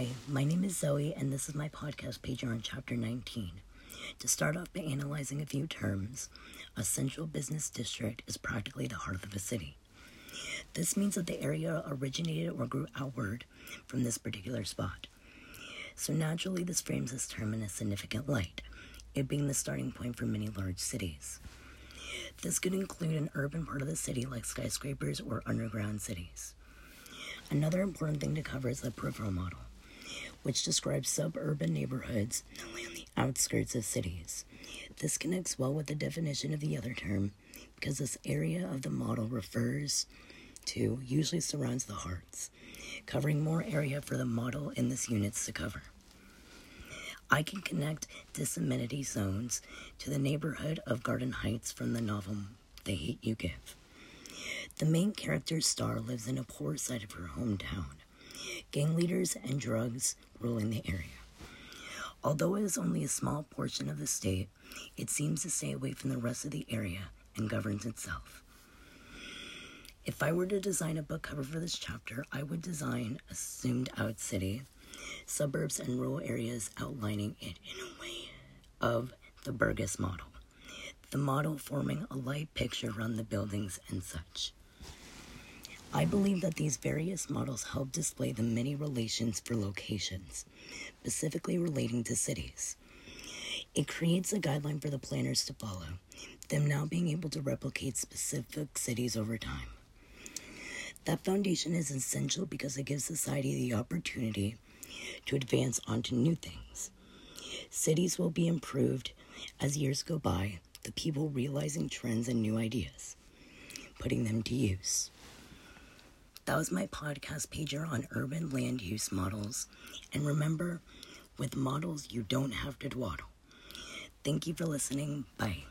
Hi, my name is Zoe, and this is my podcast page on chapter 19. To start off by analyzing a few terms, a central business district is practically the heart of a city. This means that the area originated or grew outward from this particular spot. So naturally, this frames this term in a significant light, it being the starting point for many large cities. This could include an urban part of the city like skyscrapers or underground cities. Another important thing to cover is the peripheral model, which describes suburban neighborhoods only on the outskirts of cities. This connects well with the definition of the other term because this area of the model refers to usually surrounds the hearts, covering more area for the model in this units to cover. I can connect disamenity zones to the neighborhood of Garden Heights from the novel The Hate You Give. The main character, Starr, lives in a poor side of her hometown, gang leaders and drugs ruling the area. Although it is only a small portion of the state, it seems to stay away from the rest of the area and governs itself. If I were to design a book cover for this chapter, I would design a zoomed out city, suburbs, and rural areas outlining it in a way of the Burgess model. The model forming a light picture around the buildings and such. I believe that these various models help display the many relations for locations, specifically relating to cities. It creates a guideline for the planners to follow, them now being able to replicate specific cities over time. That foundation is essential because it gives society the opportunity to advance onto new things. Cities will be improved as years go by, the people realizing trends and new ideas, putting them to use. That was my podcast pager on urban land use models. And remember, with models, you don't have to dawdle. Thank you for listening. Bye.